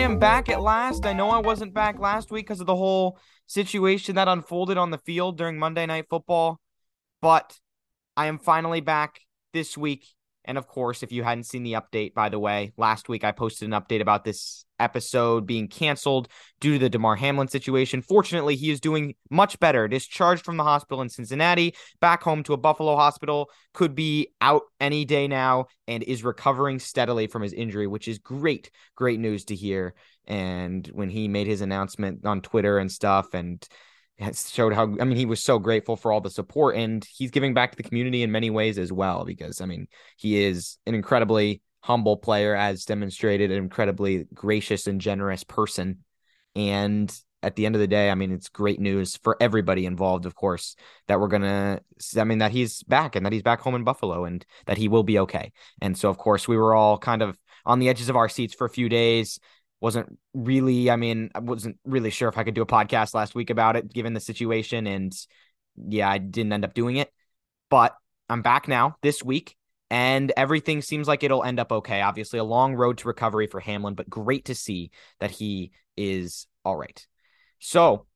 am back at last. I know I wasn't back last week because of the whole situation that unfolded on the field during Monday Night Football, but I am finally back this week and of course, if you hadn't seen the update, by the way, last week I posted an update about this episode being canceled due to the Damar Hamlin situation. Fortunately, he is doing much better. Discharged from the hospital in Cincinnati, back home to a Buffalo hospital, could be out any day now, and is recovering steadily from his injury, which is great, great news to hear. And when he made his announcement on Twitter and stuff, and showed how I mean he was so grateful for all the support and he's giving back to the community in many ways as well because I mean he is an incredibly humble player as demonstrated an incredibly gracious and generous person. And at the end of the day I mean it's great news for everybody involved of course that we're going to I mean that he's back and that he's back home in Buffalo and that he will be okay. And so of course we were all kind of on the edges of our seats for a few days. Wasn't really i mean i wasn't really sure if i could do a podcast last week about it given the situation. And yeah i didn't end up doing it. But i'm back now this week and everything seems like it'll end up okay obviously a long road to recovery for hamlin but great to see that he is all right so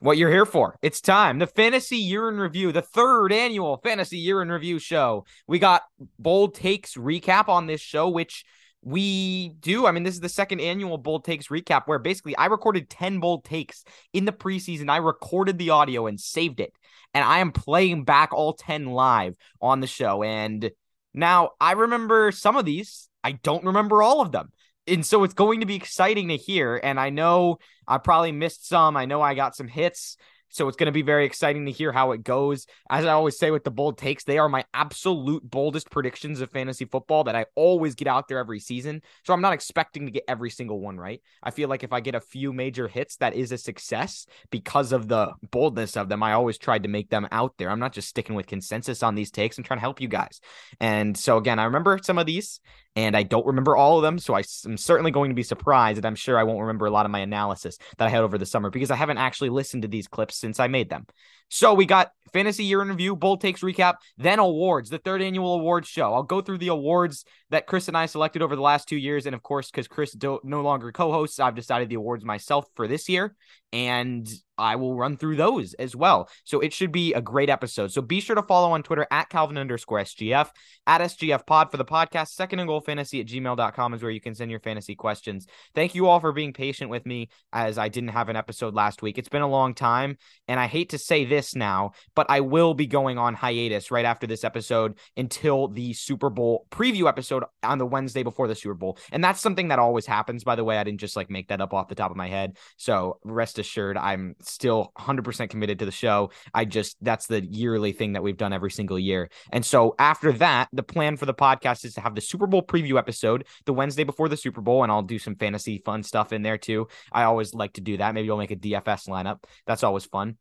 what you're here for. It's time. The Fantasy Year in Review, the third annual Fantasy Year in Review show. We got bold takes recap on this show, which we do. I mean, this is the second annual Bold Takes recap where basically I recorded 10 bold takes in the preseason. I recorded the audio and saved it. And I am playing back all 10 live on the show. And now I remember some of these, I don't remember all of them. And so it's going to be exciting to hear. And I know I probably missed some. I know I got some hits. So it's going to be very exciting to hear how it goes. As I always say with the bold takes, they are my absolute boldest predictions of fantasy football that I always get out there every season. So I'm not expecting to get every single one right. I feel like if I get a few major hits, that is a success because of the boldness of them. I always tried to make them out there. I'm not just sticking with consensus on these takes. I'm trying to help you guys. And so again, I remember some of these and I don't remember all of them. So I, am certainly going to be surprised, and I'm sure I won't remember a lot of my analysis that I had over the summer because I haven't actually listened to these clips since I made them. So we got fantasy year in review, bold takes recap, then awards, the third annual awards show. I'll go through the awards that Chris and I selected over the last two years, and of course, because Chris do- no longer co-hosts, I've decided the awards myself for this year, and I will run through those as well. So it should be a great episode. So be sure to follow on Twitter at Calvin underscore SGF, at SGF pod for the podcast. Second and goal fantasy at gmail.com is where you can send your fantasy questions. Thank you all for being patient with me as I didn't have an episode last week. It's been a long time, and I hate to say this now, but I will be going on hiatus right after this episode until the Super Bowl preview episode on the Wednesday before the Super Bowl. And that's something that always happens, by the way. I didn't just like make that up off the top of my head. So rest assured, I'm still 100% committed to the show. I just, that's the yearly thing that we've done every single year. And so after that, the plan for the podcast is to have the Super Bowl preview episode the Wednesday before the Super Bowl, and I'll do some fantasy fun stuff in there too. I always like to do that. Maybe I'll make a DFS lineup. That's always fun.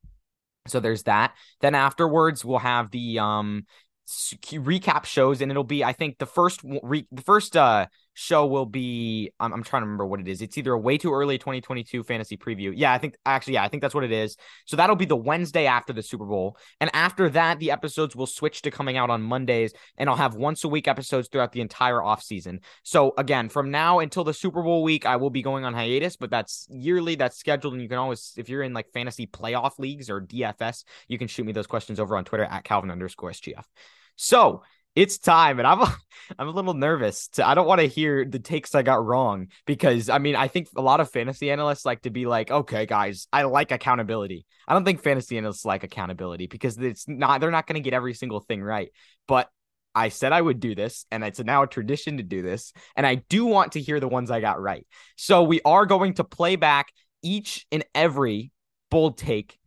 So there's that. Then afterwards, we'll have the um recap shows and it'll be i think the first re- the first uh show will be I'm, I'm trying to remember what it is. It's either a way too early 2022 fantasy preview. Yeah i think actually yeah i think that's what it is. So that'll be the wednesday after the super bowl. And after that the episodes will switch to coming out on mondays and i'll have once a week episodes throughout the entire off season. So again from now until the super bowl week i will be going on hiatus but that's yearly that's scheduled and you can always if you're in like fantasy playoff leagues or dfs you can shoot me those questions over on twitter at calvin underscore sgf so it's time, and I'm I'm a little nervous. To, I don't want to hear the takes I got wrong because I mean I think a lot of fantasy analysts like to be like, okay, guys, I like accountability. I don't think fantasy analysts like accountability because it's not they're not going to get every single thing right. But I said I would do this, and it's now a tradition to do this, and I do want to hear the ones I got right. So we are going to play back each and every bold take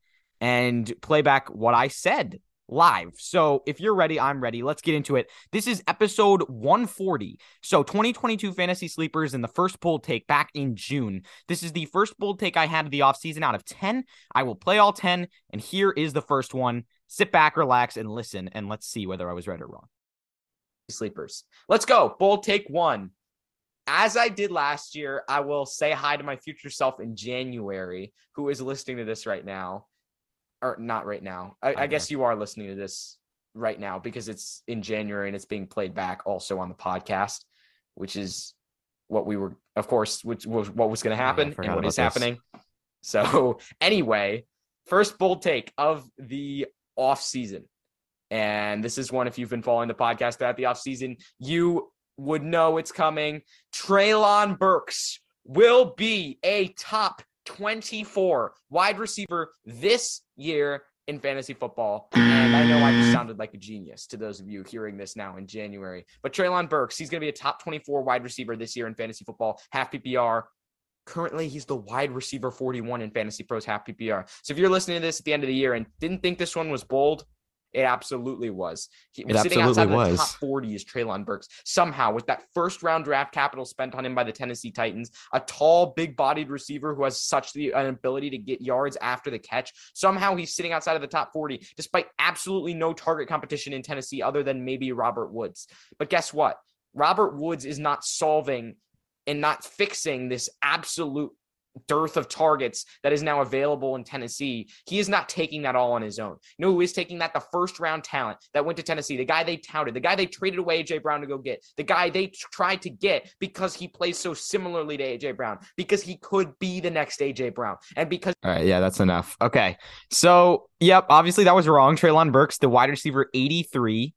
and play back what I said live. So if you're ready, I'm ready. Let's get into it. This is episode 140. So 2022 fantasy sleepers and the first bold take back in June. This is the first bold take I had of the offseason out of 10. I will play all 10. And here is the first one. Sit back, relax, and listen, and let's see whether I was right or wrong. Sleepers. Let's go. Bold take one. As I did last year, I will say hi to my future self in January, who is listening to this right now or not right now. I, I guess you are listening to this right now because it's in January and it's being played back also on the podcast, which is what we were, of course, which was what was going to happen and what is this. happening. So, anyway, first bold take of the off season. And this is one, if you've been following the podcast throughout the off season, you would know it's coming. Treylon Burks will be a top 24 wide receiver this year in fantasy football. And I know I just sounded like a genius to those of you hearing this now in January. But Treylon Burks, he's going to be a top 24 wide receiver this year in fantasy football, half PPR. Currently, he's the wide receiver 41 in Fantasy Pros half PPR. So if you're listening to this at the end of the year and didn't think this one was bold, it absolutely was. He, it sitting outside was. of the top 40 is Treylon Burks. Somehow, with that first round draft capital spent on him by the Tennessee Titans, a tall, big bodied receiver who has such the an ability to get yards after the catch, somehow he's sitting outside of the top 40, despite absolutely no target competition in Tennessee other than maybe Robert Woods. But guess what? Robert Woods is not solving and not fixing this absolute dearth of targets that is now available in Tennessee, he is not taking that all on his own. You know who is taking that? The first round talent that went to Tennessee, the guy they touted, the guy they traded away AJ Brown to go get, the guy they tried to get because he plays so similarly to AJ Brown, because he could be the next AJ Brown, and because. All right, yeah, that's enough. Okay, so yep, obviously that was wrong. Treylon Burks, the wide receiver, eighty three.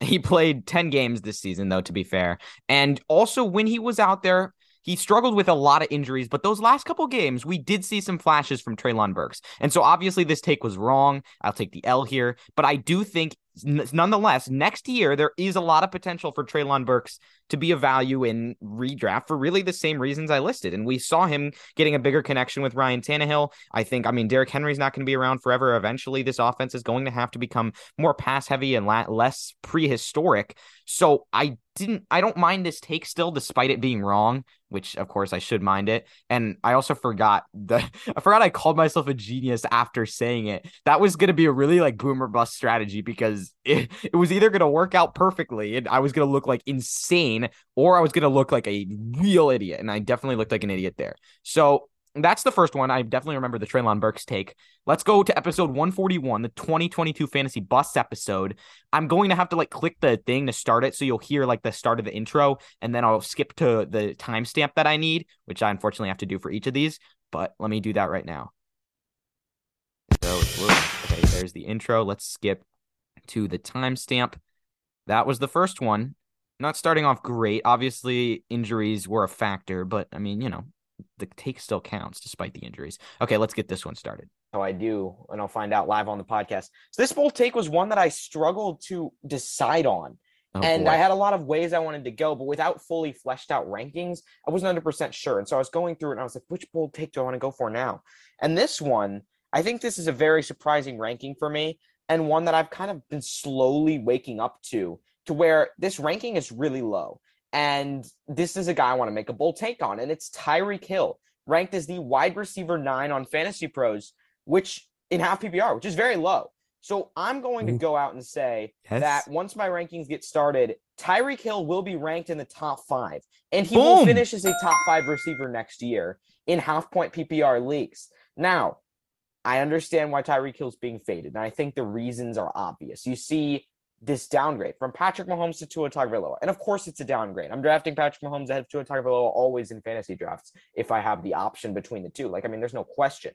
He played 10 games this season, though, to be fair. And also, when he was out there, he struggled with a lot of injuries, but those last couple games, we did see some flashes from Treylon Burks. And so obviously this take was wrong. I'll take the L here, but I do think nonetheless, next year there is a lot of potential for Treylon Burks to be a value in redraft for really the same reasons I listed. And we saw him getting a bigger connection with Ryan Tannehill. I think, I mean, Derrick Henry's not going to be around forever. Eventually, this offense is going to have to become more pass heavy and la- less prehistoric. So I didn't, I don't mind this take still, despite it being wrong, which of course I should mind it. And I also forgot the, I forgot I called myself a genius after saying it. That was going to be a really like boomer bust strategy because it, it was either going to work out perfectly and I was going to look like insane or I was going to look like a real idiot. And I definitely looked like an idiot there. So that's the first one. I definitely remember the Treylon Burks take. Let's go to episode 141, the 2022 fantasy bus episode. I'm going to have to like click the thing to start it. So you'll hear like the start of the intro and then I'll skip to the timestamp that I need, which I unfortunately have to do for each of these. But let me do that right now. So, okay, there's the intro. Let's skip to the timestamp. That was the first one. Not starting off great. Obviously, injuries were a factor, but I mean, you know, the take still counts despite the injuries. Okay, let's get this one started. How I do, and I'll find out live on the podcast. So this bold take was one that I struggled to decide on. Oh, and boy. I had a lot of ways I wanted to go, but without fully fleshed out rankings, I wasn't 100% sure. And so I was going through it and I was like, which bold take do I want to go for now? And this one, I think this is a very surprising ranking for me and one that I've kind of been slowly waking up to, to where this ranking is really low. And this is a guy I want to make a bold take on, and it's Tyreek Hill, ranked as the wide receiver nine on Fantasy Pros, which in half PPR, which is very low. So I'm going to mm-hmm. go out and say yes. that once my rankings get started, Tyreek Hill will be ranked in the top five, and he Boom. will finish as a top five receiver next year in half point PPR leagues. Now, I understand why Tyreek Hill's being faded, and I think the reasons are obvious. You see this downgrade from Patrick Mahomes to Tua Tagovailoa. And of course, it's a downgrade. I'm drafting Patrick Mahomes ahead of Tua Tagovailoa always in fantasy drafts if I have the option between the two. Like, I mean, there's no question.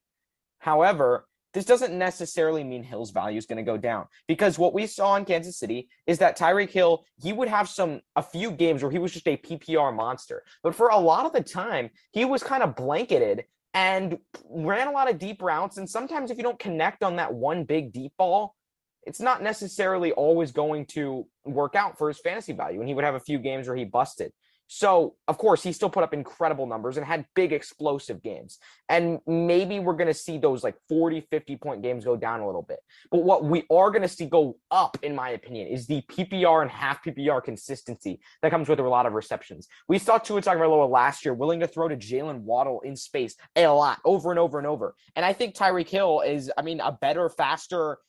However, this doesn't necessarily mean Hill's value is going to go down because what we saw in Kansas City is that Tyreek Hill, he would have some, a few games where he was just a PPR monster. But for a lot of the time, he was kind of blanketed and ran a lot of deep routes. And sometimes if you don't connect on that one big deep ball, it's not necessarily always going to work out for his fantasy value. And he would have a few games where he busted. So, of course, he still put up incredible numbers and had big explosive games. And maybe we're going to see those like 40, 50 point games go down a little bit. But what we are going to see go up, in my opinion, is the PPR and half PPR consistency that comes with a lot of receptions. We saw Tua Tagovailoa last year willing to throw to Jaylen Waddle in space a lot, over and over and over. And I think Tyreek Hill is, I mean, a better, faster,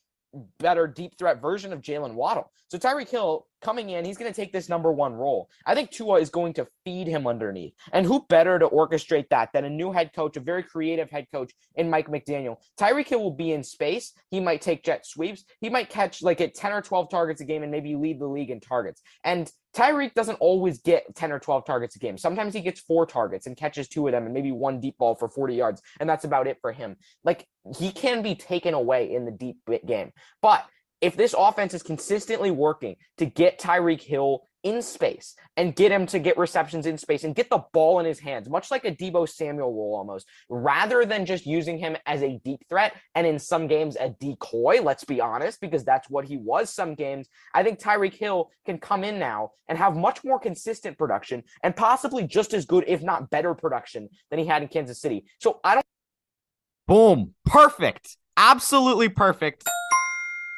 better deep threat version of Jaylen Waddle. So Tyreek Hill coming in, he's going to take this number one role. I think Tua is going to feed him underneath. And who better to orchestrate that than a new head coach, a very creative head coach in Mike McDaniel? Tyreek Hill will be in space. He might take jet sweeps. He might catch like at 10 or 12 targets a game and maybe lead the league in targets. And Tyreek doesn't always get 10 or 12 targets a game. Sometimes he gets four targets and catches two of them and maybe one deep ball for 40 yards. And that's about it for him. Like he can be taken away in the deep game. But if this offense is consistently working to get Tyreek Hill in space and get him to get receptions in space and get the ball in his hands, much like a Deebo Samuel role almost, rather than just using him as a deep threat and in some games a decoy, let's be honest, because that's what he was some games. I think Tyreek Hill can come in now and have much more consistent production and possibly just as good, if not better production than he had in Kansas City. So I don't. Boom. Perfect. Absolutely perfect.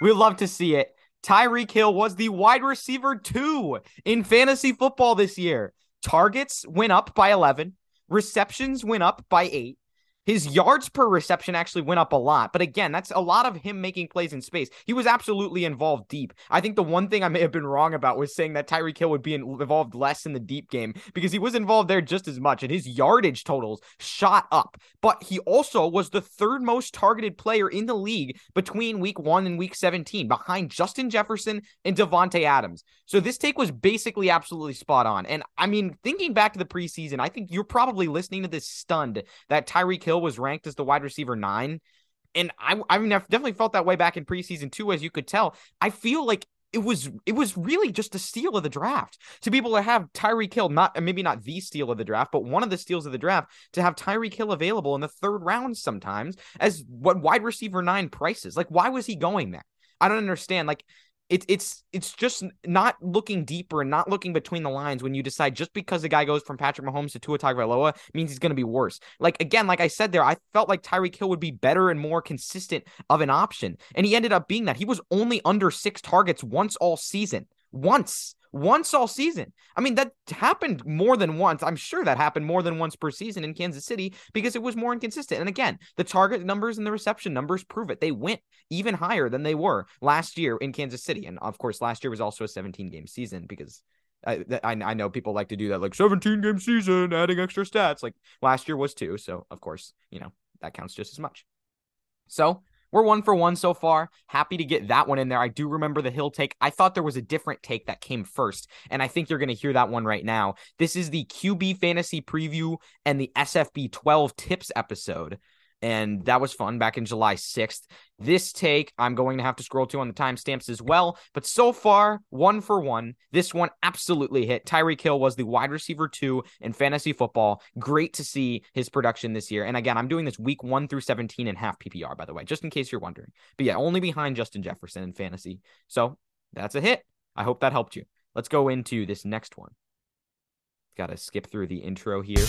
We love to see it. Tyreek Hill was the wide receiver two in fantasy football this year. Targets went up by 11, receptions went up by eight, his yards per reception actually went up a lot. But again, that's a lot of him making plays in space. He was absolutely involved deep. I think the one thing I may have been wrong about was saying that Tyreek Hill would be involved less in the deep game because he was involved there just as much and his yardage totals shot up. But he also was the third most targeted player in the league between week one and week 17 behind Justin Jefferson and Davante Adams. So this take was basically absolutely spot on. And I mean, thinking back to the preseason, I think you're probably listening to this stunned that Tyreek Hill Hill was ranked as the wide receiver nine. And I, I mean, I've definitely felt that way back in preseason too, as you could tell. I feel like it was it was really just a steal of the draft to be able to have Tyreek Hill, not maybe not the steal of the draft, but one of the steals of the draft to have Tyreek Hill available in the third round sometimes as what wide receiver nine prices. Like, why was he going there? I don't understand. Like, it's it's it's just not looking deeper and not looking between the lines when you decide just because the guy goes from Patrick Mahomes to Tua Tagovailoa means he's going to be worse. Like again, like I said there, I felt like Tyreek Hill would be better and more consistent of an option, and he ended up being that. He was only under six targets once all season, once once all season. I mean, that happened more than once. I'm sure that happened more than once per season in Kansas City because it was more inconsistent. And again, the target numbers and the reception numbers prove it. They went even higher than they were last year in Kansas City. And of course, last year was also a 17 game season because I, I, know people like to do that, like 17 game season, adding extra stats. Like last year was too. So, of course, you know, that counts just as much. So, we're one for one so far. Happy to get that one in there. I do remember the Hill take. I thought there was a different take that came first, and I think you're going to hear that one right now. This is the QB fantasy preview and the SFB 12 tips episode and that was fun back in July 6th. This take, I'm going to have to scroll to on the timestamps as well. But so far, one for one. This one absolutely hit. Tyreek Hill was the wide receiver two in fantasy football. Great to see his production this year. And again, I'm doing this week one through 17 and half PPR, by the way, just in case you're wondering. But yeah, only behind Justin Jefferson in fantasy. So that's a hit. I hope that helped you. Let's go into this next one. Got to skip through the intro here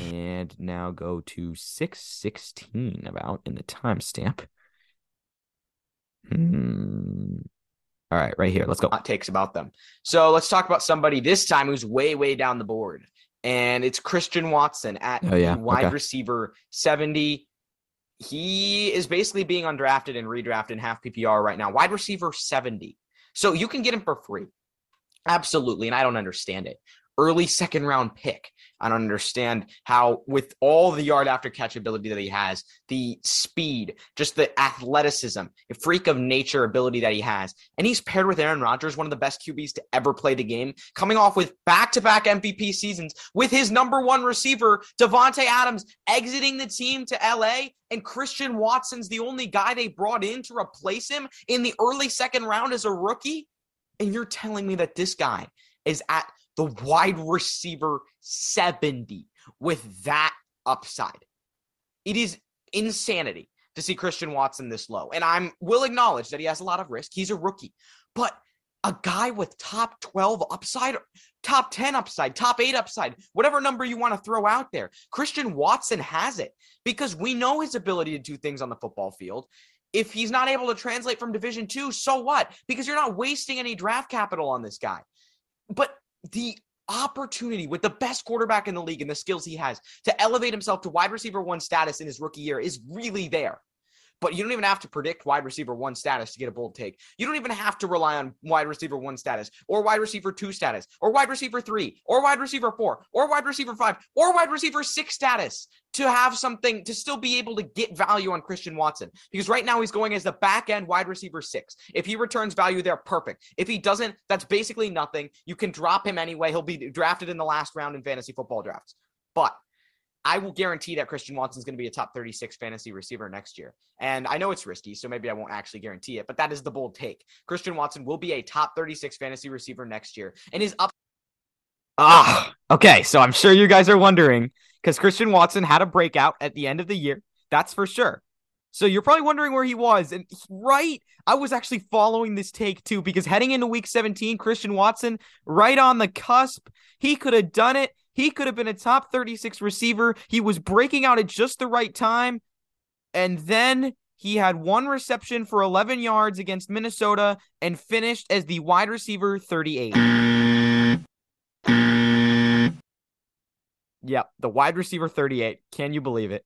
and now go to 616 about in the timestamp. Hmm. All right, right here. Let's go. Hot takes about them. So let's talk about somebody this time who's way, way down the board. And it's Christian Watson at oh, yeah. wide okay. receiver 70. He is basically being undrafted and redrafted in half PPR right now. Wide receiver 70. So you can get him for free. Absolutely. And I don't understand it early second round pick. I don't understand how, with all the yard after catch ability that he has, the speed, just the athleticism, the freak of nature ability that he has, and he's paired with Aaron Rodgers, one of the best QBs to ever play the game, coming off with back to back MVP seasons with his number one receiver, Davante Adams, exiting the team to LA. And Christian Watson's the only guy they brought in to replace him in the early second round as a rookie. And you're telling me that this guy is at the wide receiver 70 with that upside. It is insanity to see Christian Watson this low. And I'm will acknowledge that he has a lot of risk. He's a rookie. But a guy with top 12 upside, top 10 upside, top 8 upside, whatever number you want to throw out there. Christian Watson has it because we know his ability to do things on the football field. If he's not able to translate from Division 2, so what? Because you're not wasting any draft capital on this guy. But the opportunity with the best quarterback in the league and the skills he has to elevate himself to wide receiver one status in his rookie year is really there. But you don't even have to predict wide receiver one status to get a bold take. You don't even have to rely on wide receiver one status or wide receiver two status or wide receiver three or wide receiver four or wide receiver five or wide receiver six status to have something to still be able to get value on Christian Watson. Because right now he's going as the back end wide receiver six. If he returns value there, perfect. If he doesn't, that's basically nothing. You can drop him anyway. He'll be drafted in the last round in fantasy football drafts. But I will guarantee that Christian Watson is going to be a top 36 fantasy receiver next year. And I know it's risky, so maybe I won't actually guarantee it, but that is the bold take. Christian Watson will be a top 36 fantasy receiver next year and is up. Ah, okay. So I'm sure you guys are wondering because Christian Watson had a breakout at the end of the year. That's for sure. So you're probably wondering where he was. And right, I was actually following this take too, because heading into week 17, Christian Watson, right on the cusp, he could have done it. He could have been a top 36 receiver. He was breaking out at just the right time. And then he had one reception for 11 yards against Minnesota and finished as the wide receiver 38. Yep, the wide receiver 38. Can you believe it?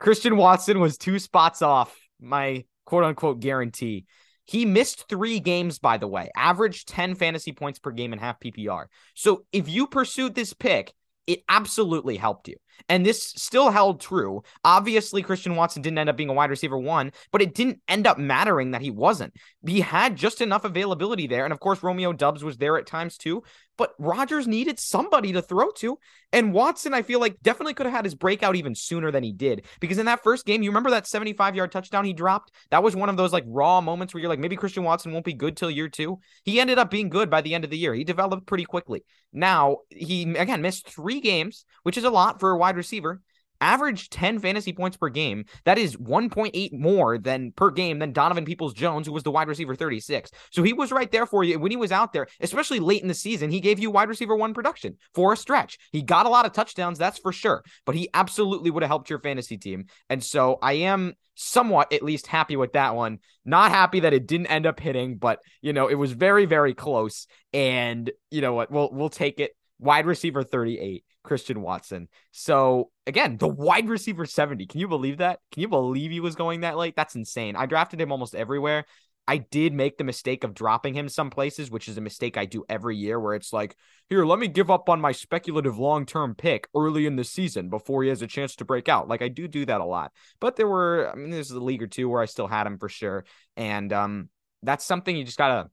Christian Watson was two spots off my quote unquote guarantee. He missed three games, by the way, averaged 10 fantasy points per game in half PPR. So if you pursued this pick, it absolutely helped you. And this still held true. Obviously, Christian Watson didn't end up being a wide receiver one, but it didn't end up mattering that he wasn't. He had just enough availability there. And of course, Romeo Doubs was there at times too. But Rodgers needed somebody to throw to. And Watson, I feel like, definitely could have had his breakout even sooner than he did. Because in that first game, you remember that 75 yard touchdown he dropped? That was one of those like raw moments where you're like, maybe Christian Watson won't be good till year two. He ended up being good by the end of the year. He developed pretty quickly. Now, he again missed three games, which is a lot for a wide receiver averaged 10 fantasy points per game. That is 1.8 more than per game than Donovan Peoples Jones, who was the wide receiver 36. So he was right there for you when he was out there, especially late in the season. He gave you wide receiver one production for a stretch. He got a lot of touchdowns, that's for sure, but he absolutely would have helped your fantasy team. And so I am somewhat at least happy with that one. Not happy that it didn't end up hitting, but you know, it was very, very close. And you know what? We'll we'll take it. Wide receiver 38. Christian Watson. So again, the wide receiver 70. Can you believe that? Can you believe he was going that late? That's insane. I drafted him almost everywhere. I did make the mistake of dropping him some places, which is a mistake I do every year where it's like, here, let me give up on my speculative long term pick early in the season before he has a chance to break out. Like I do do that a lot. But there were, I mean, there's a league or two where I still had him for sure. And um, that's something you just got to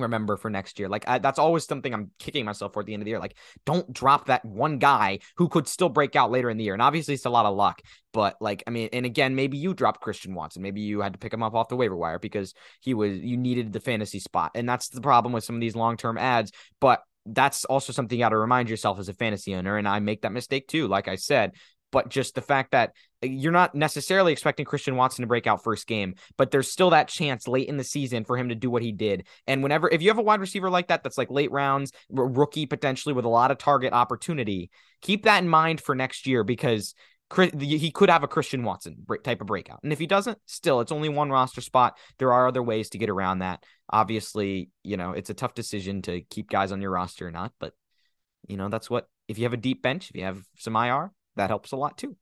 remember for next year. Like I, that's always something I'm kicking myself for at the end of the year. Like don't drop that one guy who could still break out later in the year. And obviously it's a lot of luck, but like I mean, and again, maybe you dropped Christian Watson. Maybe you had to pick him up off the waiver wire because he was you needed the fantasy spot. And that's the problem with some of these long-term ads, but that's also something you got to remind yourself as a fantasy owner. And I make that mistake too. Like I said, but just the fact that you're not necessarily expecting Christian Watson to break out first game, but there's still that chance late in the season for him to do what he did. And whenever, if you have a wide receiver like that, that's like late rounds, rookie potentially with a lot of target opportunity, keep that in mind for next year because he could have a Christian Watson type of breakout. And if he doesn't, still, it's only one roster spot. There are other ways to get around that. Obviously, you know, it's a tough decision to keep guys on your roster or not, but, you know, that's what, if you have a deep bench, if you have some IR, that helps a lot too.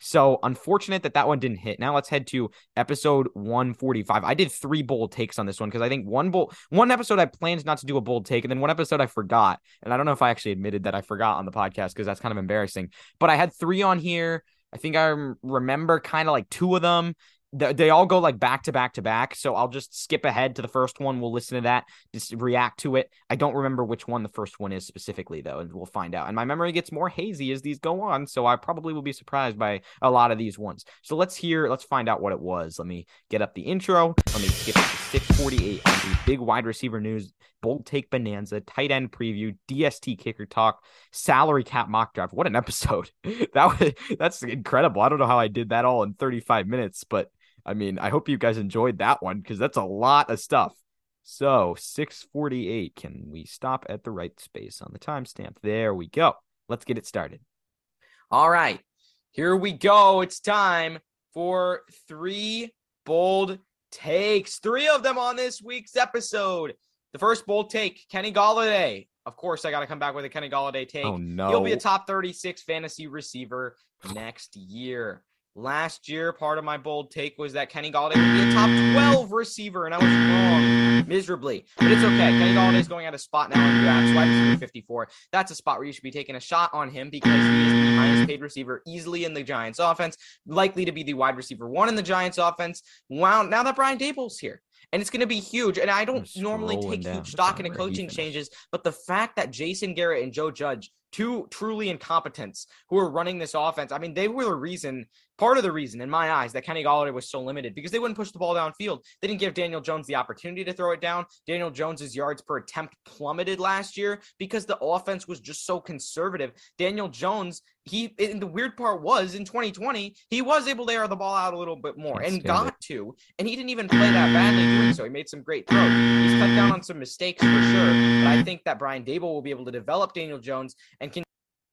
So unfortunate that that one didn't hit. Now let's head to episode 145. I did three bold takes on this one because I think one bold one episode I planned not to do a bold take, and then one episode I forgot. And I don't know if I actually admitted that I forgot on the podcast because that's kind of embarrassing. But I had three on here. I think I remember kind of like two of them they all go like back to back to back. So I'll just skip ahead to the first one. We'll listen to that, just react to it. I don't remember which one the first one is specifically, though, and we'll find out. And my memory gets more hazy as these go on. So I probably will be surprised by a lot of these ones. So let's hear, let's find out what it was. Let me get up the intro. Let me skip to 648 on the big wide receiver news, bold take bonanza, tight end preview, DST kicker talk, salary cap mock draft. What an episode. that was, that's incredible. I don't know how I did that all in 35 minutes, but I mean, I hope you guys enjoyed that one because that's a lot of stuff. So 648. Can we stop at the right space on the timestamp? There we go. Let's get it started. All right. Here we go. It's time for three bold takes. Three of them on this week's episode. The first bold take, Kenny Golladay. Of course, I got to come back with a Kenny Golladay take. Oh, no. He'll be a top 36 fantasy receiver next year. Last year, part of my bold take was that Kenny Golladay would be a top 12 receiver, and I was wrong miserably. But it's okay. Kenny Golladay is going at a spot now in drafts, wide receiver 54. That's a spot where you should be taking a shot on him because he is the highest paid receiver easily in the Giants offense, likely to be the wide receiver one in the Giants offense. Wow, now that Brian Daboll's here and it's going to be huge. And I don't normally take huge stock in coaching changes, but the fact that Jason Garrett and Joe Judge two truly incompetents who are running this offense. I mean, they were the reason, part of the reason in my eyes, that Kenny Golladay was so limited because they wouldn't push the ball downfield. They didn't give Daniel Jones the opportunity to throw it down. Daniel Jones's yards per attempt plummeted last year because the offense was just so conservative. Daniel Jones, he and the weird part was in 2020, he was able to air the ball out a little bit more and got to, and he didn't even play that badly so. He made some great throws. He's cut down on some mistakes for sure, but I think that Brian Daboll will be able to develop Daniel Jones and can.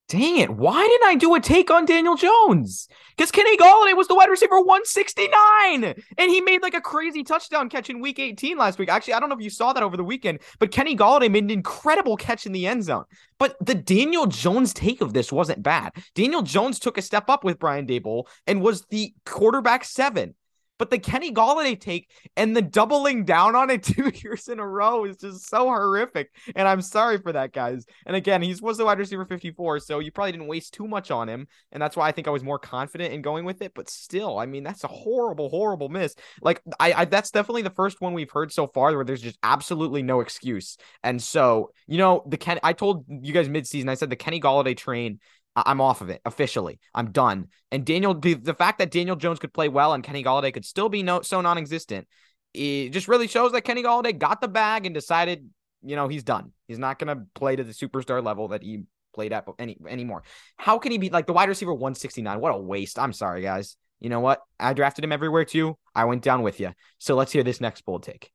Dang it. Why didn't I do a take on Daniel Jones? Because Kenny Golladay was the wide receiver 169. And he made like a crazy touchdown catch in week 18 last week. Actually, I don't know if you saw that over the weekend, but Kenny Golladay made an incredible catch in the end zone. But the Daniel Jones take of this wasn't bad. Daniel Jones took a step up with Brian Daboll and was the quarterback seven. But the Kenny Golladay take and the doubling down on it two years in a row is just so horrific. And I'm sorry for that, guys. And again, he was the wide receiver 54, so you probably didn't waste too much on him. And that's why I think I was more confident in going with it. But still, I mean, that's a horrible, horrible miss. Like, I, I that's definitely the first one we've heard so far where there's just absolutely no excuse. And so, you know, the Ken, I told you guys midseason, I said the Kenny Golladay train I'm off of it officially. I'm done. And Daniel, the, the fact that Daniel Jones could play well and Kenny Golladay could still be no, so non-existent, it just really shows that Kenny Golladay got the bag and decided, you know, he's done. He's not going to play to the superstar level that he played at any anymore. How can he be like the wide receiver 169? What a waste. I'm sorry, guys. You know what? I drafted him everywhere too. I went down with you. So let's hear this next bold take.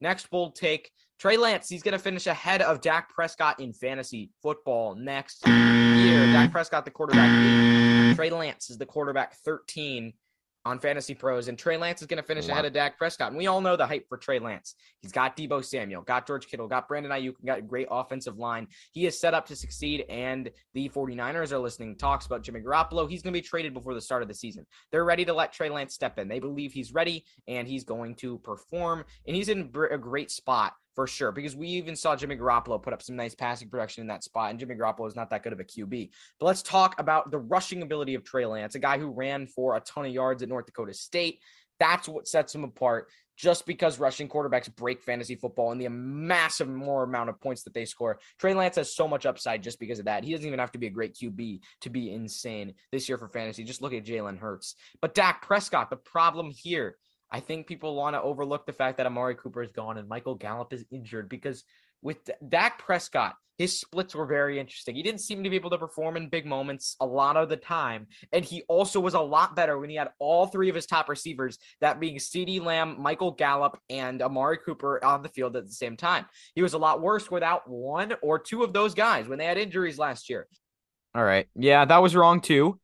Next bold take Trey Lance, he's going to finish ahead of Dak Prescott in fantasy football next year. Dak Prescott, the quarterback, eight. Trey Lance is the quarterback 13 on Fantasy Pros, and Trey Lance is going to finish wow. ahead of Dak Prescott. And we all know the hype for Trey Lance. He's got Deebo Samuel, got George Kittle, got Brandon Aiyuk, got a great offensive line. He is set up to succeed, and the 49ers are listening talks about Jimmy Garoppolo. He's going to be traded before the start of the season. They're ready to let Trey Lance step in. They believe he's ready, and he's going to perform, and he's in a great spot for sure. Because we even saw Jimmy Garoppolo put up some nice passing production in that spot, and Jimmy Garoppolo is not that good of a QB. But let's talk about the rushing ability of Trey Lance, a guy who ran for a ton of yards at North Dakota State. That's what sets him apart. Just because rushing quarterbacks break fantasy football and the massive more amount of points that they score, Trey Lance has so much upside just because of that. He doesn't even have to be a great QB to be insane this year for fantasy. Just look at Jalen Hurts. But Dak Prescott, the problem here I think people want to overlook the fact that Amari Cooper is gone and Michael Gallup is injured because with Dak Prescott, his splits were very interesting. He didn't seem to be able to perform in big moments a lot of the time. And he also was a lot better when he had all three of his top receivers, that being CeeDee Lamb, Michael Gallup, and Amari Cooper on the field at the same time. He was a lot worse without one or two of those guys when they had injuries last year. All right. Yeah, that was wrong too.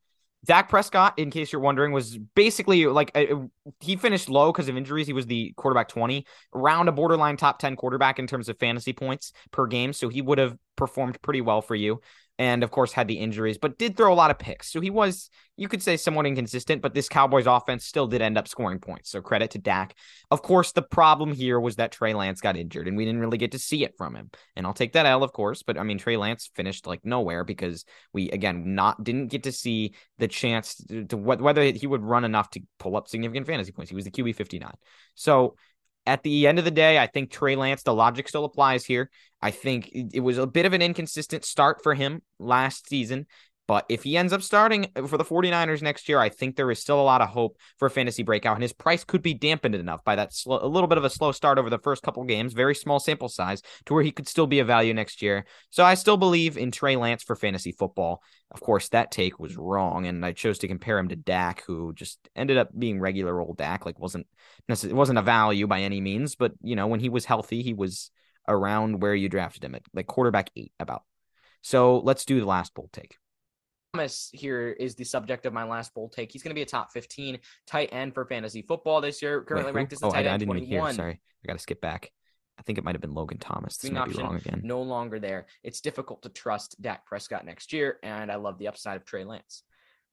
Dak Prescott, in case you're wondering, was basically like a, he finished low because of injuries. He was the quarterback 20, around a borderline top 10 quarterback in terms of fantasy points per game. So he would have performed pretty well for you and of course had the injuries, but did throw a lot of picks. So he was, you could say, somewhat inconsistent, but this Cowboys offense still did end up scoring points. So credit to Dak. Of course, the problem here was that Trey Lance got injured and we didn't really get to see it from him. And I'll take that L, of course, but I mean, Trey Lance finished like nowhere because we, again, not didn't get to see the chance to, to whether he would run enough to pull up significant fantasy points. He was the QB 59. So at the end of the day, I think Trey Lance, the logic still applies here. I think it was a bit of an inconsistent start for him last season. But if he ends up starting uh, for the 49ers next year, I think there is still a lot of hope for a fantasy breakout. And his price could be dampened enough by that a little bit of a slow start over the first couple games, very small sample size, to where he could still be a value next year. So I still believe in Trey Lance for fantasy football. Of course, that take was wrong, and I chose to compare him to Dak, who just ended up being regular old Dak. Like wasn't it wasn't a value by any means, but you know when he was healthy, he was around where you drafted him at like quarterback eight about. So let's do the last bold take. Thomas here is the subject of my last bold take. He's going to be a top 15 tight end for fantasy football this year. Currently Wait, ranked as the oh, tight I, end I didn't 21. Even hear. Sorry, I got to skip back. I think it might have been Logan Thomas. This might be wrong again. No longer there. It's difficult to trust Dak Prescott next year, and I love the upside of Trey Lance.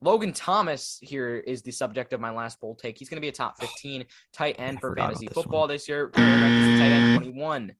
Logan Thomas here is the subject of my last bold take. He's going to be a top 15 tight end for fantasy football one. this year. Currently ranked as the tight end 21.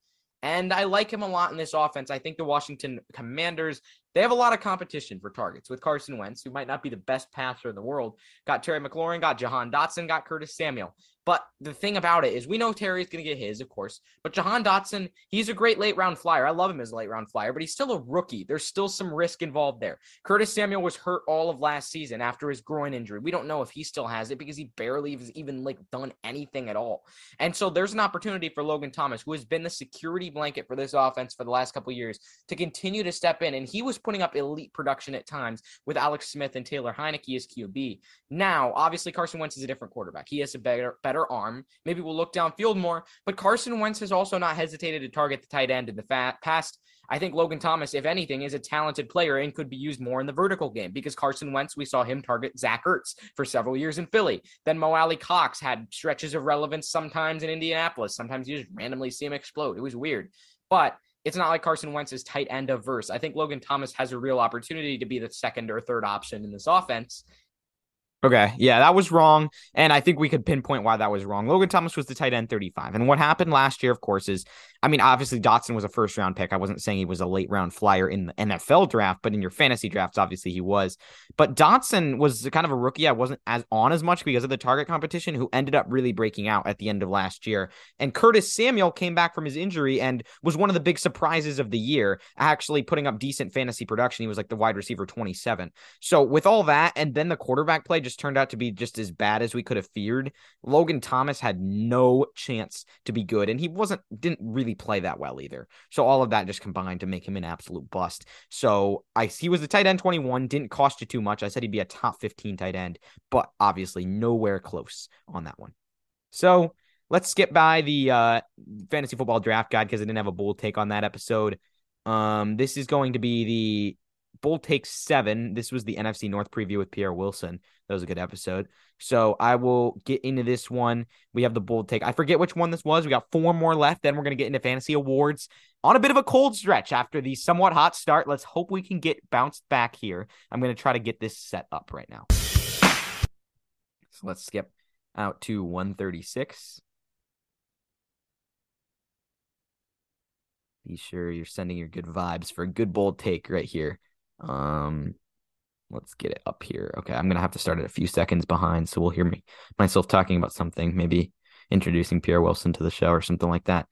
And I like him a lot in this offense. I think the Washington Commanders, they have a lot of competition for targets with Carson Wentz, who might not be the best passer in the world. Got Terry McLaurin, got Jahan Dotson, got Curtis Samuel. But the thing about it is, we know Terry's going to get his, of course. But Jahan Dotson, he's a great late round flyer. I love him as a late round flyer, but he's still a rookie. There's still some risk involved there. Curtis Samuel was hurt all of last season after his groin injury. We don't know if he still has it because he barely has even like done anything at all. And so there's an opportunity for Logan Thomas, who has been the security blanket for this offense for the last couple years, to continue to step in. And he was putting up elite production at times with Alex Smith and Taylor Heinicke as QB. Now, obviously, Carson Wentz is a different quarterback. He has a better better arm. Maybe we'll look downfield more. But Carson Wentz has also not hesitated to target the tight end in the fa- past. I think Logan Thomas, if anything, is a talented player and could be used more in the vertical game because Carson Wentz, we saw him target Zach Ertz for several years in Philly. Then Mo Alie-Cox had stretches of relevance sometimes in Indianapolis. Sometimes you just randomly see him explode. It was weird. But it's not like Carson Wentz is tight end averse. I think Logan Thomas has a real opportunity to be the second or third option in this offense. Okay. Yeah, that was wrong. And I think we could pinpoint why that was wrong. Logan Thomas was the tight end 35. And what happened last year, of course, is I mean, obviously Dotson was a first round pick. I wasn't saying he was a late round flyer in the NFL draft, but in your fantasy drafts, obviously he was. But Dotson was kind of a rookie. I wasn't as on as much because of the target competition, who ended up really breaking out at the end of last year. And Curtis Samuel came back from his injury and was one of the big surprises of the year, actually putting up decent fantasy production. He was like the wide receiver 27. So with all that, and then the quarterback play just turned out to be just as bad as we could have feared. Logan Thomas had no chance to be good, and he wasn't didn't really play that well either. So all of that just combined to make him an absolute bust. So I he was the tight end 21, didn't cost you too much. I said he'd be a top 15 tight end, but obviously nowhere close on that one. So let's skip by the uh, fantasy football draft guide because I didn't have a bold take on that episode. Um, this is going to be the bold take seven. This was the NFC North preview with Pierre Wilson. That was a good episode. So I will get into this one. We have the bold take. I forget which one this was. We got four more left. Then we're going to get into fantasy awards on a bit of a cold stretch after the somewhat hot start. Let's hope we can get bounced back here. I'm going to try to get this set up right now. So let's skip out to 136. Be sure you're sending your good vibes for a good bold take right here. Um, let's get it up here. Okay, I'm gonna have to start at a few seconds behind, so we'll hear me myself talking about something, maybe introducing Pierre Wilson to the show or something like that.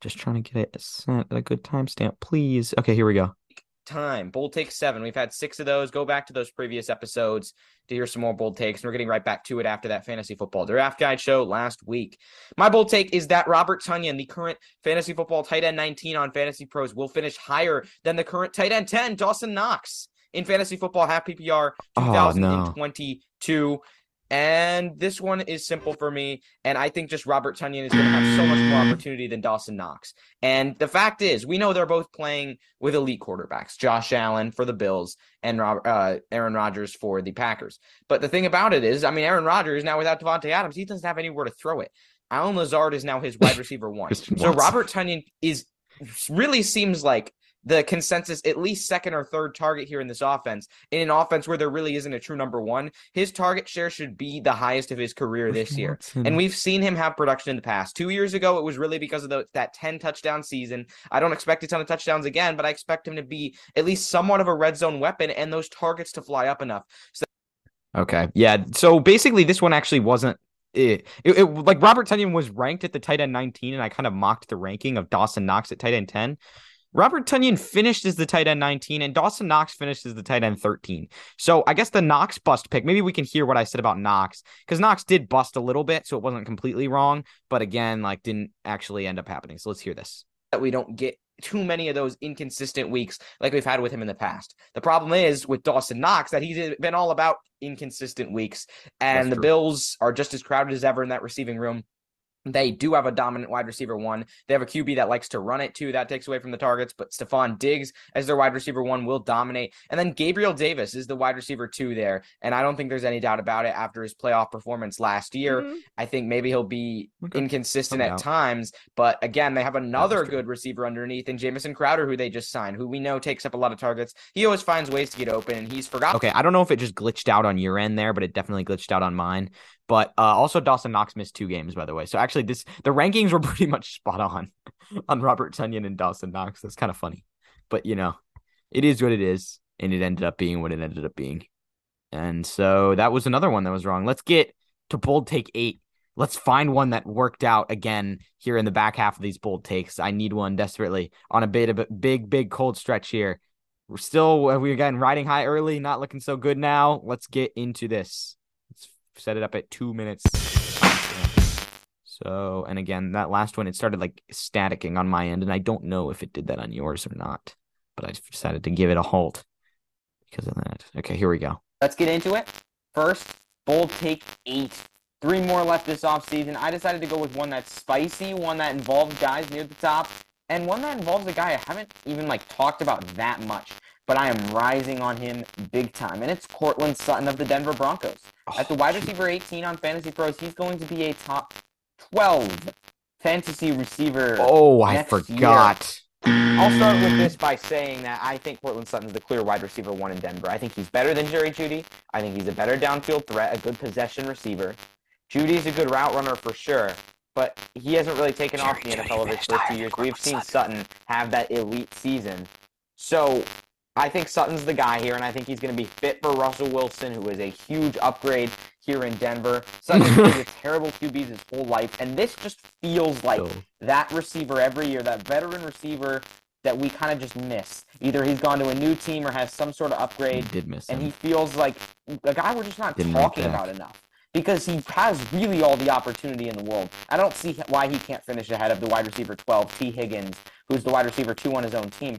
Just trying to get it sent at a good timestamp, please. Okay, here we go. Time bold take seven. We've had six of those. Go back to those previous episodes to hear some more bold takes. And we're getting right back to it after that fantasy football draft guide show last week. My bold take is that Robert Tonyan, the current fantasy football tight end 19 on Fantasy Pros, will finish higher than the current tight end 10, Dawson Knox in fantasy football, half PPR 2022. Oh, no. And this one is simple for me. And I think just Robert Tonyan is going to have so much more opportunity than Dawson Knox. And the fact is, we know they're both playing with elite quarterbacks Josh Allen for the Bills and Robert, uh, Aaron Rodgers for the Packers. But the thing about it is, I mean, Aaron Rodgers now without Davante Adams, he doesn't have anywhere to throw it. Allen Lazard is now his wide receiver one. so Robert Tonyan is really seems like the consensus at least second or third target here in this offense in an offense where there really isn't a true number one his target share should be the highest of his career this year. And we've seen him have production in the past. Two years ago it was really because of the, that 10 touchdown season. I don't expect a ton of touchdowns again but i expect him to be at least somewhat of a red zone weapon and those targets to fly up enough. So okay. Yeah so basically this one actually wasn't it, it, it, like Robert Tonyan was ranked at the tight end 19, and I kind of mocked the ranking of Dawson Knox at tight end 10. Robert Tonyan finished as the tight end 19 and Dawson Knox finished as the tight end 13. So I guess the Knox bust pick, maybe we can hear what I said about Knox because Knox did bust a little bit, so it wasn't completely wrong, but again, like didn't actually end up happening. So let's hear this. That we don't get too many of those inconsistent weeks like we've had with him in the past. The problem is with Dawson Knox that he's been all about inconsistent weeks, and That's the true. Bills are just as crowded as ever in that receiving room. They do have a dominant wide receiver one. They have a QB that likes to run it too. That takes away from the targets. But Stefon Diggs as their wide receiver one will dominate. And then Gabriel Davis is the wide receiver two there. And I don't think there's any doubt about it after his playoff performance last year. Mm-hmm. I think maybe he'll be okay. inconsistent at times. But again, they have another good receiver underneath and Jamison Crowder, who they just signed, who we know takes up a lot of targets. He always finds ways to get open and he's forgotten. Okay. I don't know if it just glitched out on your end there, but it definitely glitched out on mine. But uh, also Dawson Knox missed two games, by the way. So actually, this the rankings were pretty much spot on on Robert Tonyan and Dawson Knox. That's kind of funny, but you know, it is what it is, and it ended up being what it ended up being. And so that was another one that was wrong. Let's get to bold take eight. Let's find one that worked out again here in the back half of these bold takes. I need one desperately on a bit of a big, big cold stretch here. We're still we're again riding high early, not looking so good now. Let's get into this set it up at two minutes. So, and again, that last one, it started like staticking on my end, and I don't know if it did that on yours or not, but I decided to give it a halt because of that. Okay, here we go. Let's get into it. First, bold take eight. Three more left this offseason. I decided to go with one that's spicy, one that involves guys near the top, and one that involves a guy I haven't even like talked about that much but I am rising on him big time. And it's Courtland Sutton of the Denver Broncos. Oh, At the wide receiver 18 on Fantasy Pros, he's going to be a top 12 fantasy receiver. Oh, I forgot. Year. I'll start with this by saying that I think Courtland Sutton is the clear wide receiver one in Denver. I think he's better than Jerry Jeudy. I think he's a better downfield threat, a good possession receiver. Jeudy's a good route runner for sure, but he hasn't really taken Jerry off the NFL over his first two years. We've seen Sutton have that elite season. So I think Sutton's the guy here, and I think he's going to be fit for Russell Wilson, who is a huge upgrade here in Denver. Sutton's been a terrible QBs his whole life, and this just feels like that receiver every year, that veteran receiver that we kind of just miss. Either he's gone to a new team or has some sort of upgrade. did miss him. And he feels like a guy we're just not Didn't talking about enough because he has really all the opportunity in the world. I don't see why he can't finish ahead of the wide receiver 12, Tee Higgins, who's the wide receiver 2 on his own team.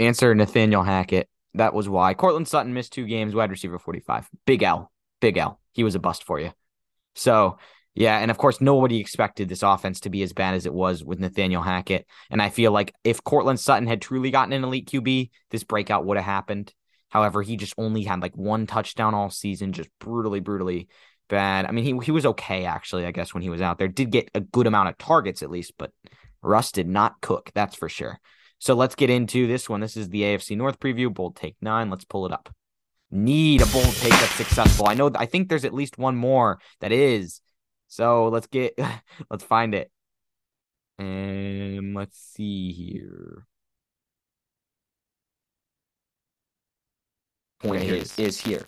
Answer Nathaniel Hackett. That was why. Courtland Sutton missed two games, wide receiver 45. Big L. Big L. He was a bust for you. So, yeah. And of course, nobody expected this offense to be as bad as it was with Nathaniel Hackett. And I feel like if Courtland Sutton had truly gotten an elite QB, this breakout would have happened. However, he just only had like one touchdown all season, just brutally, brutally bad. I mean, he, he was okay, actually, I guess, when he was out there. Did get a good amount of targets at least, but Russ did not cook. That's for sure. So let's get into this one. This is the AFC North preview, bold take nine. Let's pull it up. Need a bold take that's successful. I know. I think there's at least one more that is. So let's get. let's find it. And let's see here. Point is, is here.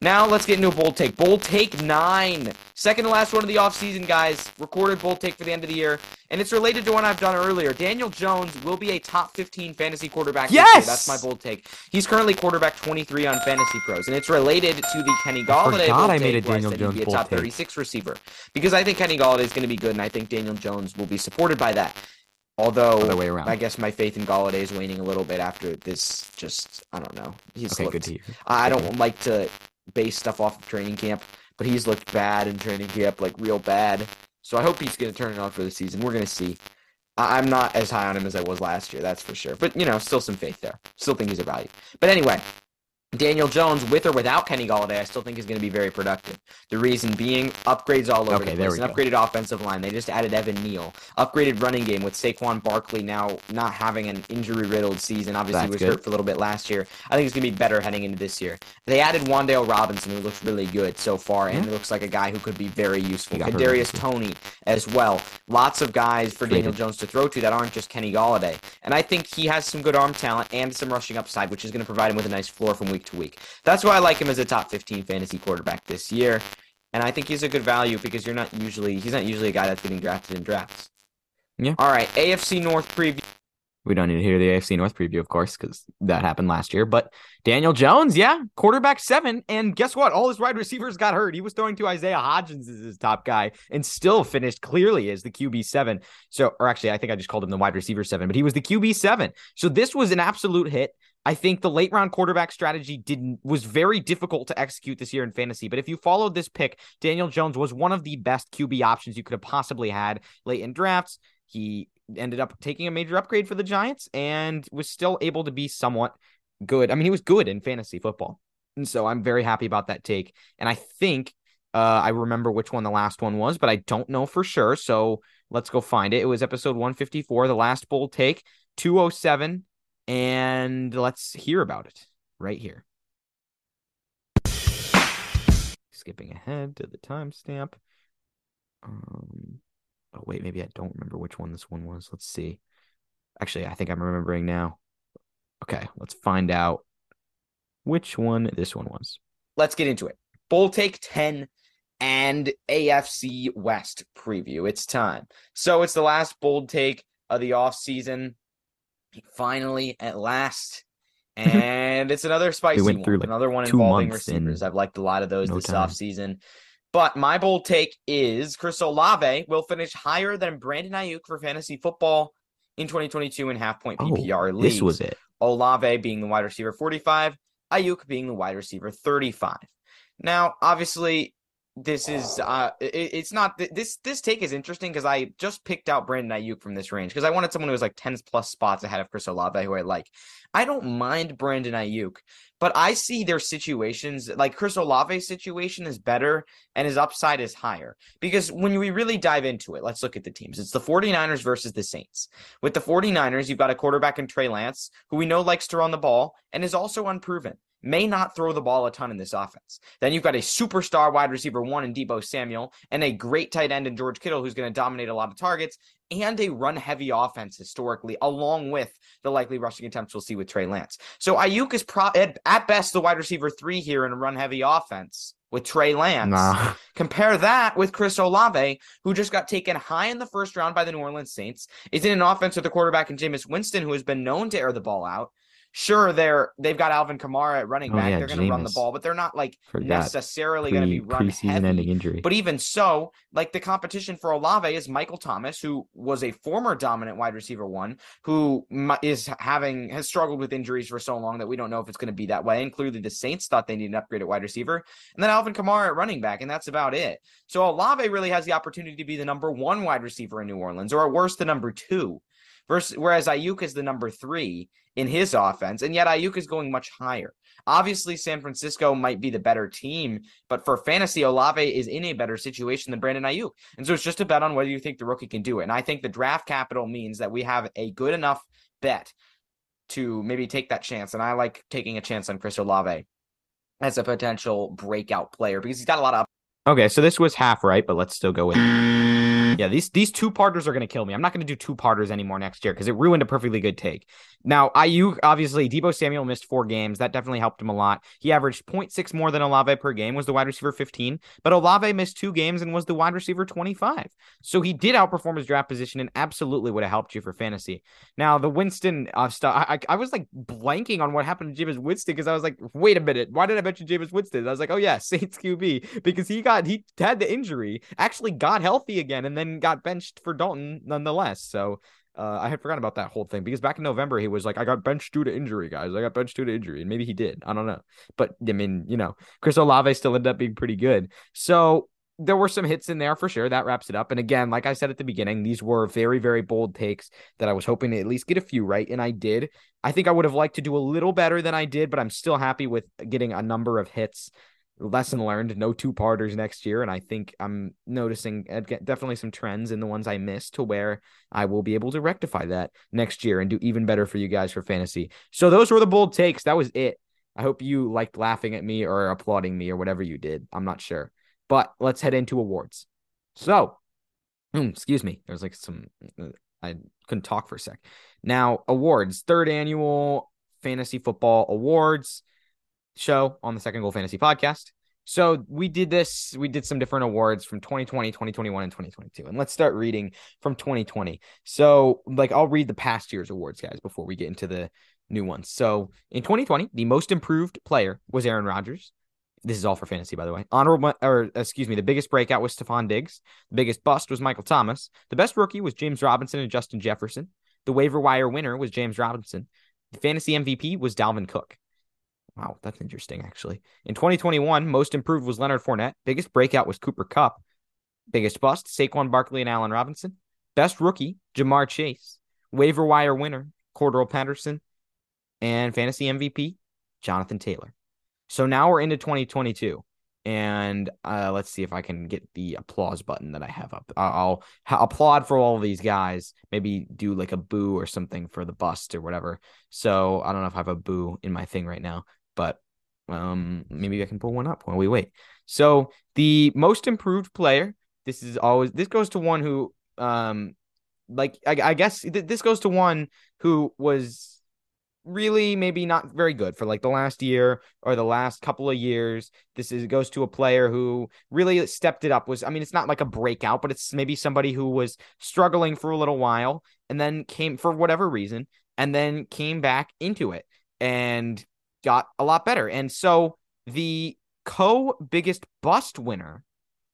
Now let's get into a bold take. Bold take nine. Second to last one of the offseason, guys. Recorded bold take for the end of the year. And it's related to one I've done earlier. Daniel Jones will be a top 15 fantasy quarterback. Yes! That's my bold take. He's currently quarterback 23 on Fantasy Pros. And it's related to the Kenny Golladay bold I made a Daniel Jones be a top 36 receiver. Because I think Kenny Golladay is going to be good, and I think Daniel Jones will be supported by that. Although Other way around. I guess my faith in Golladay is waning a little bit after this. Just I don't know. He's okay, looked, good to hear. I don't like to base stuff off of training camp, but he's looked bad in training camp, like real bad. So I hope he's going to turn it on for the season. We're going to see. I- am not as high on him as I was last year, that's for sure. But, you know, still some faith there. Still think he's a value. But anyway, Daniel Jones, with or without Kenny Golladay, I still think is going to be very productive. The reason being upgrades all over okay, the place. An upgraded offensive line. They just added Evan Neal. Upgraded running game with Saquon Barkley now not having an injury riddled season. Obviously, he was good. hurt for a little bit last year. I think it's going to be better heading into this year. They added Wan'Dale Robinson, who looks really good so far, and looks like a guy who could be very useful. Kadarius Toney as well. Lots of guys for Daniel Jones to throw to that aren't just Kenny Golladay. And I think he has some good arm talent and some rushing upside, which is going to provide him with a nice floor from week to week. That's that's why I like him as a top 15 fantasy quarterback this year. And I think he's a good value because you're not usually he's not usually a guy that's getting drafted in drafts. Yeah. All right, AFC North preview. We don't need to hear the AFC North preview, of course, because that happened last year. But Daniel Jones, yeah, quarterback seven. And guess what? All his wide receivers got hurt. He was throwing to Isaiah Hodgins as his top guy and still finished clearly as the QB seven. So, or actually, I think I just called him the wide receiver seven, but he was the QB seven. So this was an absolute hit. I think the late round quarterback strategy didn't was very difficult to execute this year in fantasy. But if you followed this pick, Daniel Jones was one of the best QB options you could have possibly had late in drafts. He ended up taking a major upgrade for the Giants and was still able to be somewhat good. I mean, he was good in fantasy football. And so I'm very happy about that take. And I think uh, I remember which one the last one was, but I don't know for sure. So let's go find it. It was episode 154, the last bold take, 207 and let's hear about it right here. Skipping ahead to the timestamp. Um, oh wait, maybe I don't remember which one this one was. Let's see. Actually, I think I'm remembering now. Okay, let's find out which one this one was. Let's get into it. Bull take 10 and AFC West preview. It's time. So it's the last bold take of the off season finally at last. And it's another spicy one. Like another one involving receivers. I've liked a lot of those no this time. offseason. But my bold take is Chris Olave will finish higher than Brandon Aiyuk for fantasy football in 2022 in half point PPR oh, leagues. This was it. Olave being the wide receiver 45, Aiyuk being the wide receiver 35. Now, obviously, this is uh it, it's not this this take is interesting because I just picked out Brandon Aiyuk from this range because I wanted someone who was like 10 plus spots ahead of Chris Olave who I like. I don't mind Brandon Aiyuk, but I see their situations like Chris Olave's situation is better and his upside is higher because when we really dive into it, let's look at the teams. It's the 49ers versus the Saints. With the 49ers, you've got a quarterback in Trey Lance who we know likes to run the ball and is also unproven may not throw the ball a ton in this offense. Then you've got a superstar wide receiver one in Deebo Samuel and a great tight end in George Kittle who's going to dominate a lot of targets and a run heavy offense historically, along with the likely rushing attempts we'll see with Trey Lance. So Aiyuk is pro- at, at best the wide receiver three here in a run heavy offense with Trey Lance. Nah. Compare that with Chris Olave, who just got taken high in the first round by the New Orleans Saints, is in an offense with a quarterback in Jameis Winston, who has been known to air the ball out. Sure, they're they've got Alvin Kamara at running oh, back. Oh, yeah, they're going to run the ball, but they're not like necessarily going to be run heavy. Ending injury. But even so, like the competition for Olave is Michael Thomas, who was a former dominant wide receiver one, who is having has struggled with injuries for so long that we don't know if it's going to be that way. And clearly, the Saints thought they needed an upgrade at wide receiver, and then Alvin Kamara at running back, and that's about it. So Olave really has the opportunity to be the number one wide receiver in New Orleans, or at worst, the number two. Versus, whereas Aiyuk is the number three in his offense, and yet Aiyuk is going much higher. Obviously, San Francisco might be the better team, but for fantasy, Olave is in a better situation than Brandon Aiyuk. And so it's just a bet on whether you think the rookie can do it. And I think the draft capital means that we have a good enough bet to maybe take that chance. And I like taking a chance on Chris Olave as a potential breakout player because he's got a lot of. Okay, so this was half right, but let's still go with. Mm. Yeah, these these two parters are going to kill me. I'm not going to do two parters anymore next year because it ruined a perfectly good take. Now, Aiyuk, obviously, Deebo Samuel missed four games. That definitely helped him a lot. He averaged 0.6 more than Olave per game, was the wide receiver 15, but Olave missed two games and was the wide receiver 25. So he did outperform his draft position and absolutely would have helped you for fantasy. Now, the Winston uh, stuff, I, I, was like blanking on what happened to Jameis Winston because I was like, wait a minute, why did I mention Jameis Winston? I was like, oh yeah, Saints QB because he got he had the injury, actually got healthy again, and then got benched for Dalton nonetheless. So uh, I had forgotten about that whole thing because back in November he was like, "I got benched due to injury, guys. I got benched due to injury," and maybe he did. I don't know, but I mean, you know, Chris Olave still ended up being pretty good. So there were some hits in there for sure. That wraps it up. And again, like I said at the beginning, these were very, very bold takes that I was hoping to at least get a few right, and I did. I think I would have liked to do a little better than I did, but I'm still happy with getting a number of hits lesson learned no two parters next year and i think i'm noticing definitely some trends in the ones i missed to where i will be able to rectify that next year and do even better for you guys for fantasy. So those were the bold takes. That was it. I hope you liked laughing at me or applauding me or whatever you did. I'm not sure. But let's head into awards. So mm, excuse me. There's like some uh, i couldn't talk for a sec. Now awards. Third annual fantasy football awards show on the Second Goal Fantasy podcast. So we did this, we did some different awards from 2020, 2021, and 2022. And let's start reading from 2020. So, like, I'll read the past year's awards, guys, before we get into the new ones. So in 2020, the most improved player was Aaron Rodgers. This is all for fantasy, by the way. Honorable, or excuse me, the biggest breakout was Stefon Diggs. The biggest bust was Michael Thomas. The best rookie was James Robinson and Justin Jefferson. The waiver wire winner was James Robinson. The fantasy MVP was Dalvin Cook. Wow, that's interesting, actually. In 2021, most improved was Leonard Fournette. Biggest breakout was Cooper Kupp. Biggest bust, Saquon Barkley and Allen Robinson. Best rookie, Ja'Marr Chase. Waiver wire winner, Cordarrelle Patterson. And fantasy MVP, Jonathan Taylor. So now we're into 2022 and uh, let's see if I can get the applause button that I have up. I'll applaud for all of these guys. Maybe do like a boo or something for the bust or whatever. So I don't know if I have a boo in my thing right now, but um, maybe I can pull one up while we wait. So the most improved player. This is always this goes to one who um like I, I guess th- this goes to one who was really maybe not very good for like the last year or the last couple of years. This is goes to a player who really stepped it up. Was I mean, it's not like a breakout, but it's maybe somebody who was struggling for a little while and then came for whatever reason and then came back into it and got a lot better. And so the co biggest bust winner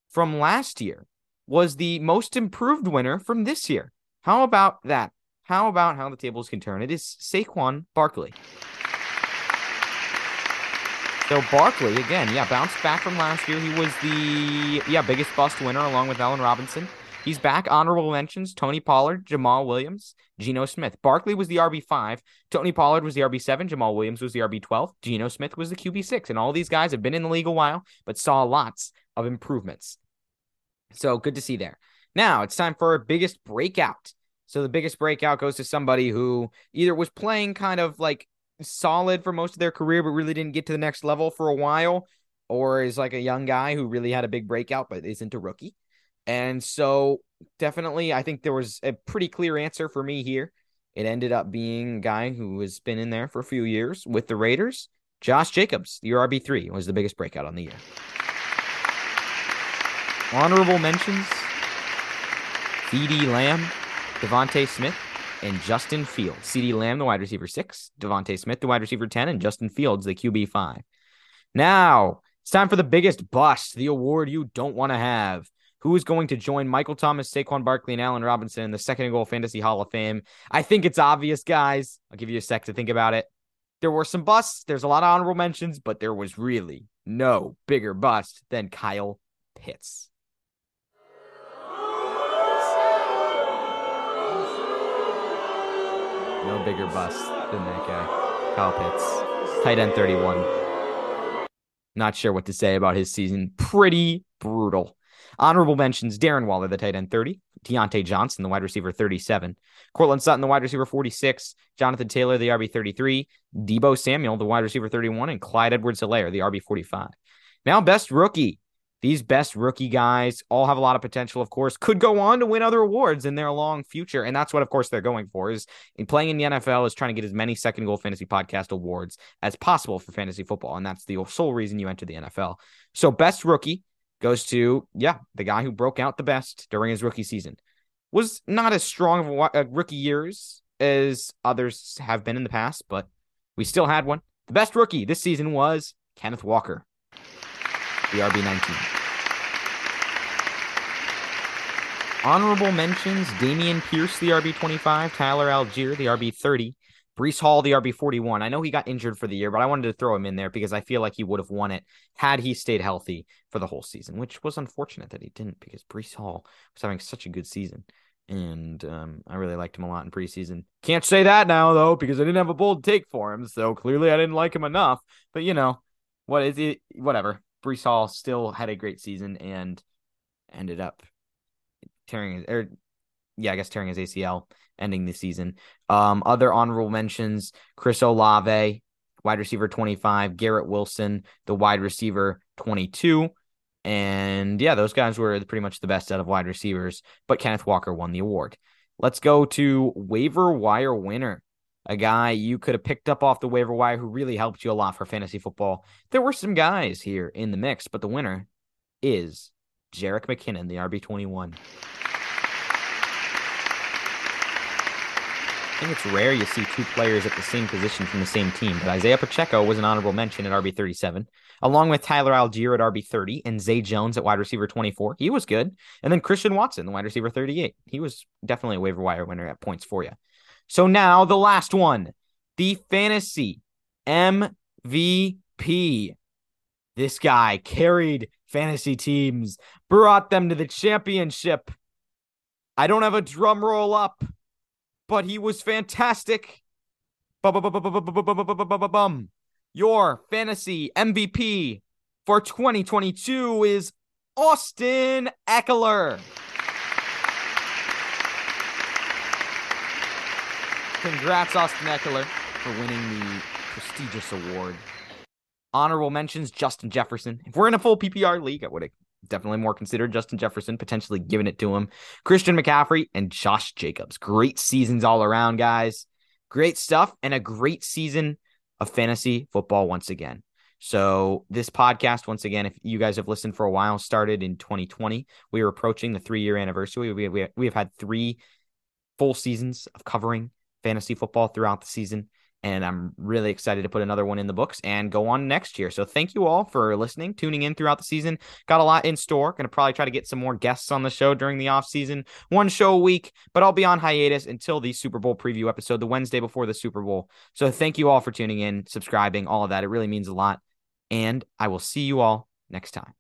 from last year was the most improved winner from this year. How about that? How about how the tables can turn? It is Saquon Barkley. So Barkley again, yeah, bounced back from last year. He was the yeah biggest bust winner along with Allen Robinson. He's back. Honorable mentions: Tony Pollard, Jamaal Williams, Geno Smith. Barkley was the RB five. Tony Pollard was the RB seven. Jamaal Williams was the RB twelve. Geno Smith was the QB six. And all these guys have been in the league a while, but saw lots of improvements. So good to see there. Now it's time for our biggest breakout. So the biggest breakout goes to somebody who either was playing kind of like solid for most of their career, but really didn't get to the next level for a while, or is like a young guy who really had a big breakout, but isn't a rookie. And so definitely, I think there was a pretty clear answer for me here. It ended up being a guy who has been in there for a few years with the Raiders. Josh Jacobs, the RB3, was the biggest breakout on the year. Honorable mentions CeeDee Lamb, DeVonta Smith, and Justin Fields. CeeDee Lamb, the wide receiver six, DeVonta Smith, the wide receiver 10, and Justin Fields, the QB five. Now it's time for the biggest bust, the award you don't want to have. Who is going to join Michael Thomas, Saquon Barkley, and Allen Robinson in the second goal fantasy Hall of Fame? I think it's obvious, guys. I'll give you a sec to think about it. There were some busts. There's a lot of honorable mentions, but there was really no bigger bust than Kyle Pitts. No bigger bust than that guy. Kyle Pitts. Tight end 31. Not sure what to say about his season. Pretty brutal. Honorable mentions Darren Waller, the tight end 30. Diontae Johnson, the wide receiver 37. Courtland Sutton, the wide receiver 46. Jonathan Taylor, the RB 33. Deebo Samuel, the wide receiver 31. And Clyde Edwards Helaire, the RB 45. Now, best rookie. These best rookie guys all have a lot of potential, of course, could go on to win other awards in their long future. And that's what, of course, they're going for is in playing in the NFL is trying to get as many second goal fantasy podcast awards as possible for fantasy football. And that's the sole reason you enter the NFL. So best rookie goes to, yeah, the guy who broke out the best during his rookie season. Was not as strong of a, rookie years as others have been in the past, but we still had one. The best rookie this season was Kenneth Walker the RB19. Honorable mentions Dameon Pierce, the RB25, Tyler Allgeier, the RB30, Breece Hall, the RB41. I know he got injured for the year, but I wanted to throw him in there because I feel like he would have won it had he stayed healthy for the whole season, which was unfortunate that he didn't because Breece Hall was having such a good season. And um, I really liked him a lot in preseason. Can't say that now, though, because I didn't have a bold take for him. So clearly I didn't like him enough. But, you know, what is it? Whatever. Breece Hall still had a great season and ended up tearing his, or yeah, I guess tearing his ACL, ending the season. Um, other honorable mentions: Chris Olave, wide receiver twenty five, Garrett Wilson, the wide receiver twenty two. And yeah, those guys were pretty much the best out of wide receivers, but Kenneth Walker won the award. Let's go to waiver wire winner a guy you could have picked up off the waiver wire who really helped you a lot for fantasy football. There were some guys here in the mix, but the winner is Jerick McKinnon, the RB21. I think it's rare you see two players at the same position from the same team, but Isaiah Pacheco was an honorable mention at RB37, along with Tyler Allgeier at RB30 and Zay Jones at wide receiver 24. He was good. And then Christian Watson, the wide receiver 38. He was definitely a waiver wire winner at points for you. So now the last one, the fantasy MVP. This guy carried fantasy teams, brought them to the championship. I don't have a drum roll up, but he was fantastic. Bum. Your fantasy MVP for 2022 is Austin Ekeler. Congrats, Austin Ekeler, for winning the prestigious award. Honorable mentions Justin Jefferson. If we're in a full PPR league, I would definitely more considered Justin Jefferson, potentially giving it to him. Christian McCaffrey and Josh Jacobs. Great seasons all around, guys. Great stuff and a great season of fantasy football once again. So, this podcast, once again, if you guys have listened for a while, started in 2020. We are approaching the three year anniversary. We, we, we have had three full seasons of covering fantasy football throughout the season. And I'm really excited to put another one in the books and go on next year. So thank you all for listening, tuning in throughout the season. Got a lot in store. Going to probably try to get some more guests on the show during the off season. One show a week, but I'll be on hiatus until the Super Bowl preview episode, the Wednesday before the Super Bowl. So thank you all for tuning in, subscribing, all of that. It really means a lot. And I will see you all next time.